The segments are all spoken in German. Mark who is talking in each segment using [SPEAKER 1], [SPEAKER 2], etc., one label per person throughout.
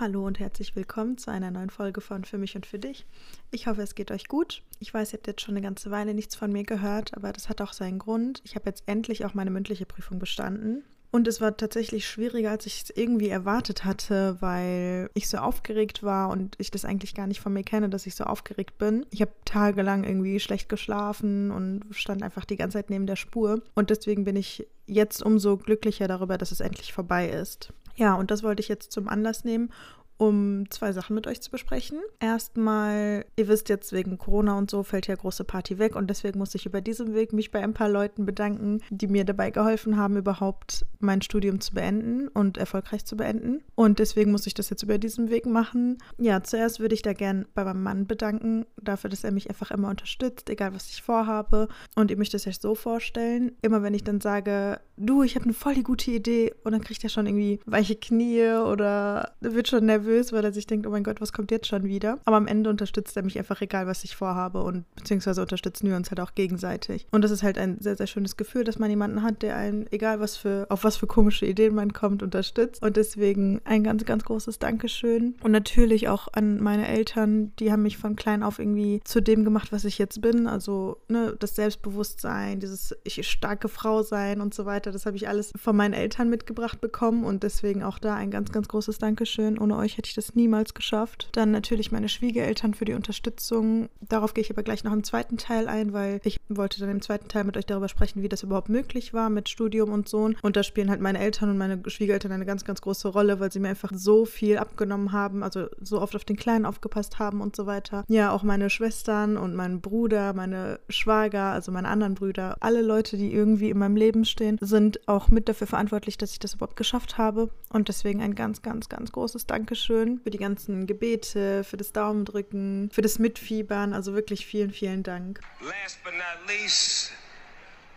[SPEAKER 1] Hallo und herzlich willkommen zu einer neuen Folge von Für mich und für dich. Ich hoffe, es geht euch gut. Ich weiß, ihr habt jetzt schon eine ganze Weile nichts von mir gehört, aber das hat auch seinen Grund. Ich habe jetzt endlich auch meine mündliche Prüfung bestanden. Und es war tatsächlich schwieriger, als ich es irgendwie erwartet hatte, weil ich so aufgeregt war und ich das eigentlich gar nicht von mir kenne, dass ich so aufgeregt bin. Ich habe tagelang irgendwie schlecht geschlafen und stand einfach die ganze Zeit neben der Spur. Und deswegen bin ich jetzt umso glücklicher darüber, dass es endlich vorbei ist. Ja, und das wollte ich jetzt zum Anlass nehmen, um zwei Sachen mit euch zu besprechen. Erstmal, ihr wisst jetzt, wegen Corona und so fällt ja große Party weg und deswegen muss ich über diesen Weg mich bei ein paar Leuten bedanken, die mir dabei geholfen haben, überhaupt mein Studium zu beenden und erfolgreich zu beenden. Und deswegen muss ich das jetzt über diesen Weg machen. Ja, zuerst würde ich da gern bei meinem Mann bedanken, dafür, dass er mich einfach immer unterstützt, egal was ich vorhabe. Und ihr müsst es euch so vorstellen, immer wenn ich dann sage, du, ich habe eine voll die gute Idee und dann kriegt er schon irgendwie weiche Knie oder wird schon nervös nervös, weil er sich denkt, oh mein Gott, was kommt jetzt schon wieder? Aber am Ende unterstützt er mich einfach, egal was ich vorhabe und beziehungsweise unterstützen wir uns halt auch gegenseitig. Und das ist halt ein sehr, sehr schönes Gefühl, dass man jemanden hat, der einen, egal was für, auf was für komische Ideen man kommt, unterstützt. Und deswegen ein ganz, ganz großes Dankeschön. Und natürlich auch an meine Eltern, die haben mich von klein auf irgendwie zu dem gemacht, was ich jetzt bin. Also ne, das Selbstbewusstsein, dieses ich starke Frau sein und so weiter, das habe ich alles von meinen Eltern mitgebracht bekommen und deswegen auch da ein ganz, ganz großes Dankeschön. Ohne euch hätte ich das niemals geschafft. Dann natürlich meine Schwiegereltern für die Unterstützung. Darauf gehe ich aber gleich noch im zweiten Teil ein, weil ich wollte dann im zweiten Teil mit euch darüber sprechen, wie das überhaupt möglich war mit Studium und Sohn. Und da spielen halt meine Eltern und meine Schwiegereltern eine ganz, ganz große Rolle, weil sie mir einfach so viel abgenommen haben, also so oft auf den Kleinen aufgepasst haben und so weiter. Ja, auch meine Schwestern und mein Bruder, meine Schwager, also meine anderen Brüder, alle Leute, die irgendwie in meinem Leben stehen, sind auch mit dafür verantwortlich, dass ich das überhaupt geschafft habe. Und deswegen ein ganz, ganz, ganz großes Dankeschön Dankeschön für die ganzen Gebete, für das Daumendrücken, für das Mitfiebern. Also wirklich vielen, vielen Dank. Last but not least,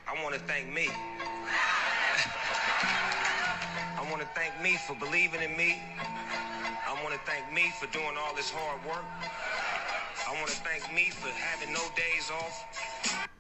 [SPEAKER 1] I want to thank me. I want to thank me for believing in me. I want to thank me for doing all this hard work. I want to thank me for having no days off.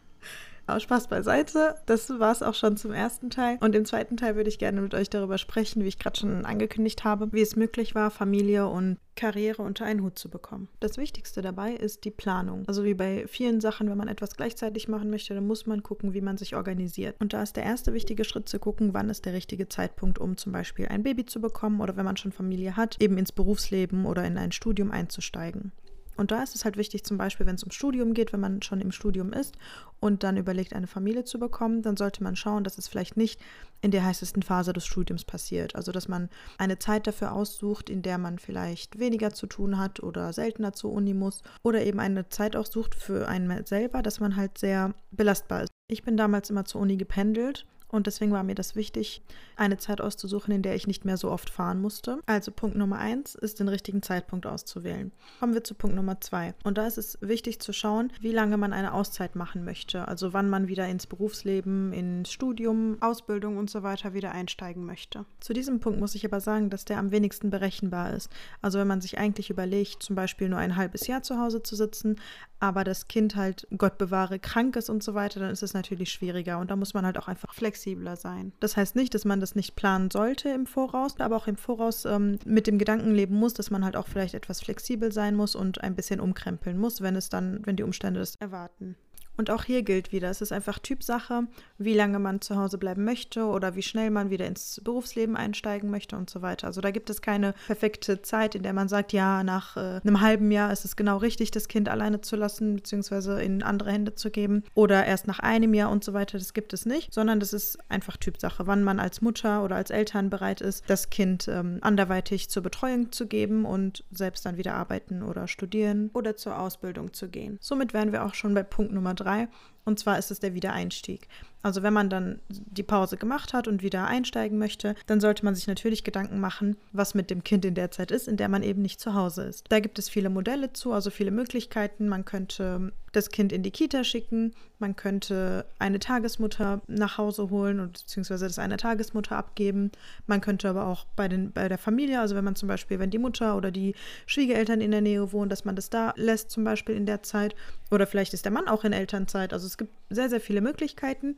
[SPEAKER 1] Aber Spaß beiseite. Das war es auch schon zum ersten Teil. Und im zweiten Teil würde ich gerne mit euch darüber sprechen, wie ich gerade schon angekündigt habe, wie es möglich war, Familie und Karriere unter einen Hut zu bekommen. Das Wichtigste dabei ist die Planung. Also wie bei vielen Sachen, wenn man etwas gleichzeitig machen möchte, dann muss man gucken, wie man sich organisiert. Und da ist der erste wichtige Schritt zu gucken, wann ist der richtige Zeitpunkt, um zum Beispiel ein Baby zu bekommen oder wenn man schon Familie hat, eben ins Berufsleben oder in ein Studium einzusteigen. Und da ist es halt wichtig, zum Beispiel, wenn es um Studium geht, wenn man schon im Studium ist und dann überlegt, eine Familie zu bekommen, dann sollte man schauen, dass es vielleicht nicht in der heißesten Phase des Studiums passiert. Also, dass man eine Zeit dafür aussucht, in der man vielleicht weniger zu tun hat oder seltener zur Uni muss oder eben eine Zeit auch sucht für einen selber, dass man halt sehr belastbar ist. Ich bin damals immer zur Uni gependelt und deswegen war mir das wichtig, eine Zeit auszusuchen, in der ich nicht mehr so oft fahren musste. Also Punkt Nummer eins ist, den richtigen Zeitpunkt auszuwählen. Kommen wir zu Punkt Nummer zwei. Und da ist es wichtig zu schauen, wie lange man eine Auszeit machen möchte. Also wann man wieder ins Berufsleben, ins Studium, Ausbildung und so weiter wieder einsteigen möchte. Zu diesem Punkt muss ich aber sagen, dass der am wenigsten berechenbar ist. Also wenn man sich eigentlich überlegt, zum Beispiel nur ein halbes Jahr zu Hause zu sitzen, aber das Kind halt, Gott bewahre, krank ist und so weiter, dann ist es natürlich schwieriger. Und da muss man halt auch einfach flexibel flexibler sein. Das heißt nicht, dass man das nicht planen sollte im Voraus, aber auch im Voraus ähm, mit dem Gedanken leben muss, dass man halt auch vielleicht etwas flexibel sein muss und ein bisschen umkrempeln muss, wenn es dann, wenn die Umstände das erwarten. Und auch hier gilt wieder, es ist einfach Typsache, wie lange man zu Hause bleiben möchte oder wie schnell man wieder ins Berufsleben einsteigen möchte und so weiter. Also da gibt es keine perfekte Zeit, in der man sagt, ja, nach äh, einem halben Jahr ist es genau richtig, das Kind alleine zu lassen, beziehungsweise in andere Hände zu geben oder erst nach einem Jahr und so weiter. Das gibt es nicht, sondern das ist einfach Typsache, wann man als Mutter oder als Eltern bereit ist, das Kind ähm, anderweitig zur Betreuung zu geben und selbst dann wieder arbeiten oder studieren oder zur Ausbildung zu gehen. Somit wären wir auch schon bei Punkt Nummer drei 3. Und zwar ist es der Wiedereinstieg. Also wenn man dann die Pause gemacht hat und wieder einsteigen möchte, dann sollte man sich natürlich Gedanken machen, was mit dem Kind in der Zeit ist, in der man eben nicht zu Hause ist. Da gibt es viele Modelle zu, also viele Möglichkeiten. Man könnte das Kind in die Kita schicken, man könnte eine Tagesmutter nach Hause holen und beziehungsweise das eine Tagesmutter abgeben. Man könnte aber auch bei, den, bei der Familie, also wenn man zum Beispiel, wenn die Mutter oder die Schwiegereltern in der Nähe wohnen, dass man das da lässt zum Beispiel in der Zeit. Oder vielleicht ist der Mann auch in Elternzeit. Also es gibt sehr, sehr viele Möglichkeiten.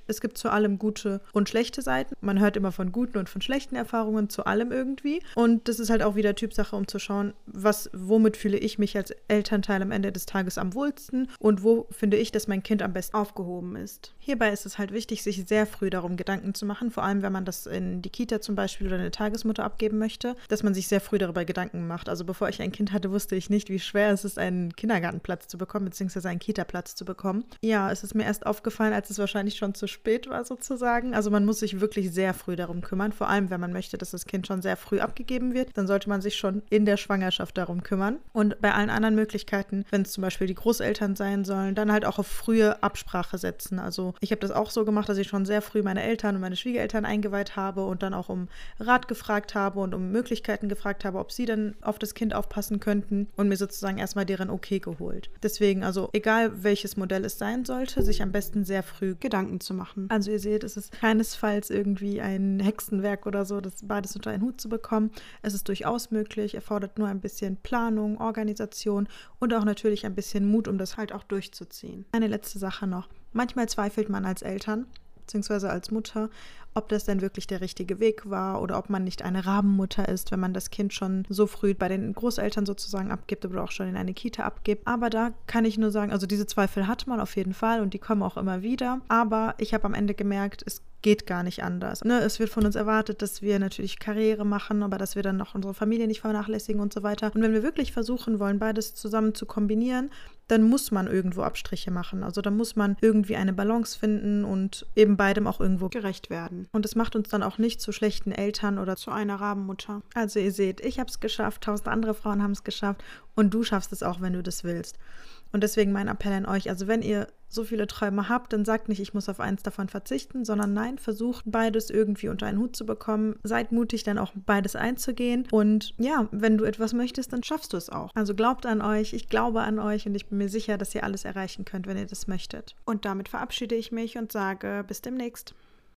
[SPEAKER 1] Es gibt zu allem gute und schlechte Seiten. Man hört immer von guten und von schlechten Erfahrungen zu allem irgendwie. Und das ist halt auch wieder Typsache, um zu schauen, was, womit fühle ich mich als Elternteil am Ende des Tages am wohlsten und wo finde ich, dass mein Kind am besten aufgehoben ist. Hierbei ist es halt wichtig, sich sehr früh darum Gedanken zu machen, vor allem wenn man das in die Kita zum Beispiel oder eine Tagesmutter abgeben möchte, dass man sich sehr früh darüber Gedanken macht. Also bevor ich ein Kind hatte, wusste ich nicht, wie schwer es ist, einen Kindergartenplatz zu bekommen, beziehungsweise einen Kita-Platz zu bekommen. Ja, es ist mir erst aufgefallen, als es wahrscheinlich schon zu spät war sozusagen. Also man muss sich wirklich sehr früh darum kümmern, vor allem wenn man möchte, dass das Kind schon sehr früh abgegeben wird, dann sollte man sich schon in der Schwangerschaft darum kümmern. Und bei allen anderen Möglichkeiten, wenn es zum Beispiel die Großeltern sein sollen, dann halt auch auf frühe Absprache setzen. Also ich habe das auch so gemacht, dass ich schon sehr früh meine Eltern und meine Schwiegereltern eingeweiht habe und dann auch um Rat gefragt habe und um Möglichkeiten gefragt habe, ob sie dann auf das Kind aufpassen könnten und mir sozusagen erstmal deren Okay geholt. Deswegen, also egal welches Modell es sein sollte, sich am besten sehr früh Gedanken zu machen. Also ihr seht, es ist keinesfalls irgendwie ein Hexenwerk oder so, das beides unter einen Hut zu bekommen. Es ist durchaus möglich, erfordert nur ein bisschen Planung, Organisation und auch natürlich ein bisschen Mut, um das halt auch durchzuziehen. Eine letzte Sache noch. Manchmal zweifelt man als Eltern beziehungsweise als Mutter, ob das denn wirklich der richtige Weg war oder ob man nicht eine Rabenmutter ist, wenn man das Kind schon so früh bei den Großeltern sozusagen abgibt oder auch schon in eine Kita abgibt. Aber da kann ich nur sagen, also diese Zweifel hat man auf jeden Fall und die kommen auch immer wieder. Aber ich habe am Ende gemerkt, es geht gar nicht anders. Ne, es wird von uns erwartet, dass wir natürlich Karriere machen, aber dass wir dann noch unsere Familie nicht vernachlässigen und so weiter. Und wenn wir wirklich versuchen wollen, beides zusammen zu kombinieren, dann muss man irgendwo Abstriche machen. Also da muss man irgendwie eine Balance finden und eben beidem auch irgendwo gerecht werden. Und es macht uns dann auch nicht zu schlechten Eltern oder zu einer Rabenmutter. Also ihr seht, ich habe es geschafft, tausend andere Frauen haben es geschafft und du schaffst es auch, wenn du das willst. Und deswegen mein Appell an euch, also wenn ihr so viele Träume habt, dann sagt nicht, ich muss auf eins davon verzichten, sondern nein, versucht beides irgendwie unter einen Hut zu bekommen. Seid mutig, dann auch beides einzugehen. Und ja, wenn du etwas möchtest, dann schaffst du es auch. Also glaubt an euch, ich glaube an euch und ich bin mir sicher, dass ihr alles erreichen könnt, wenn ihr das möchtet. Und damit verabschiede ich mich und sage bis demnächst.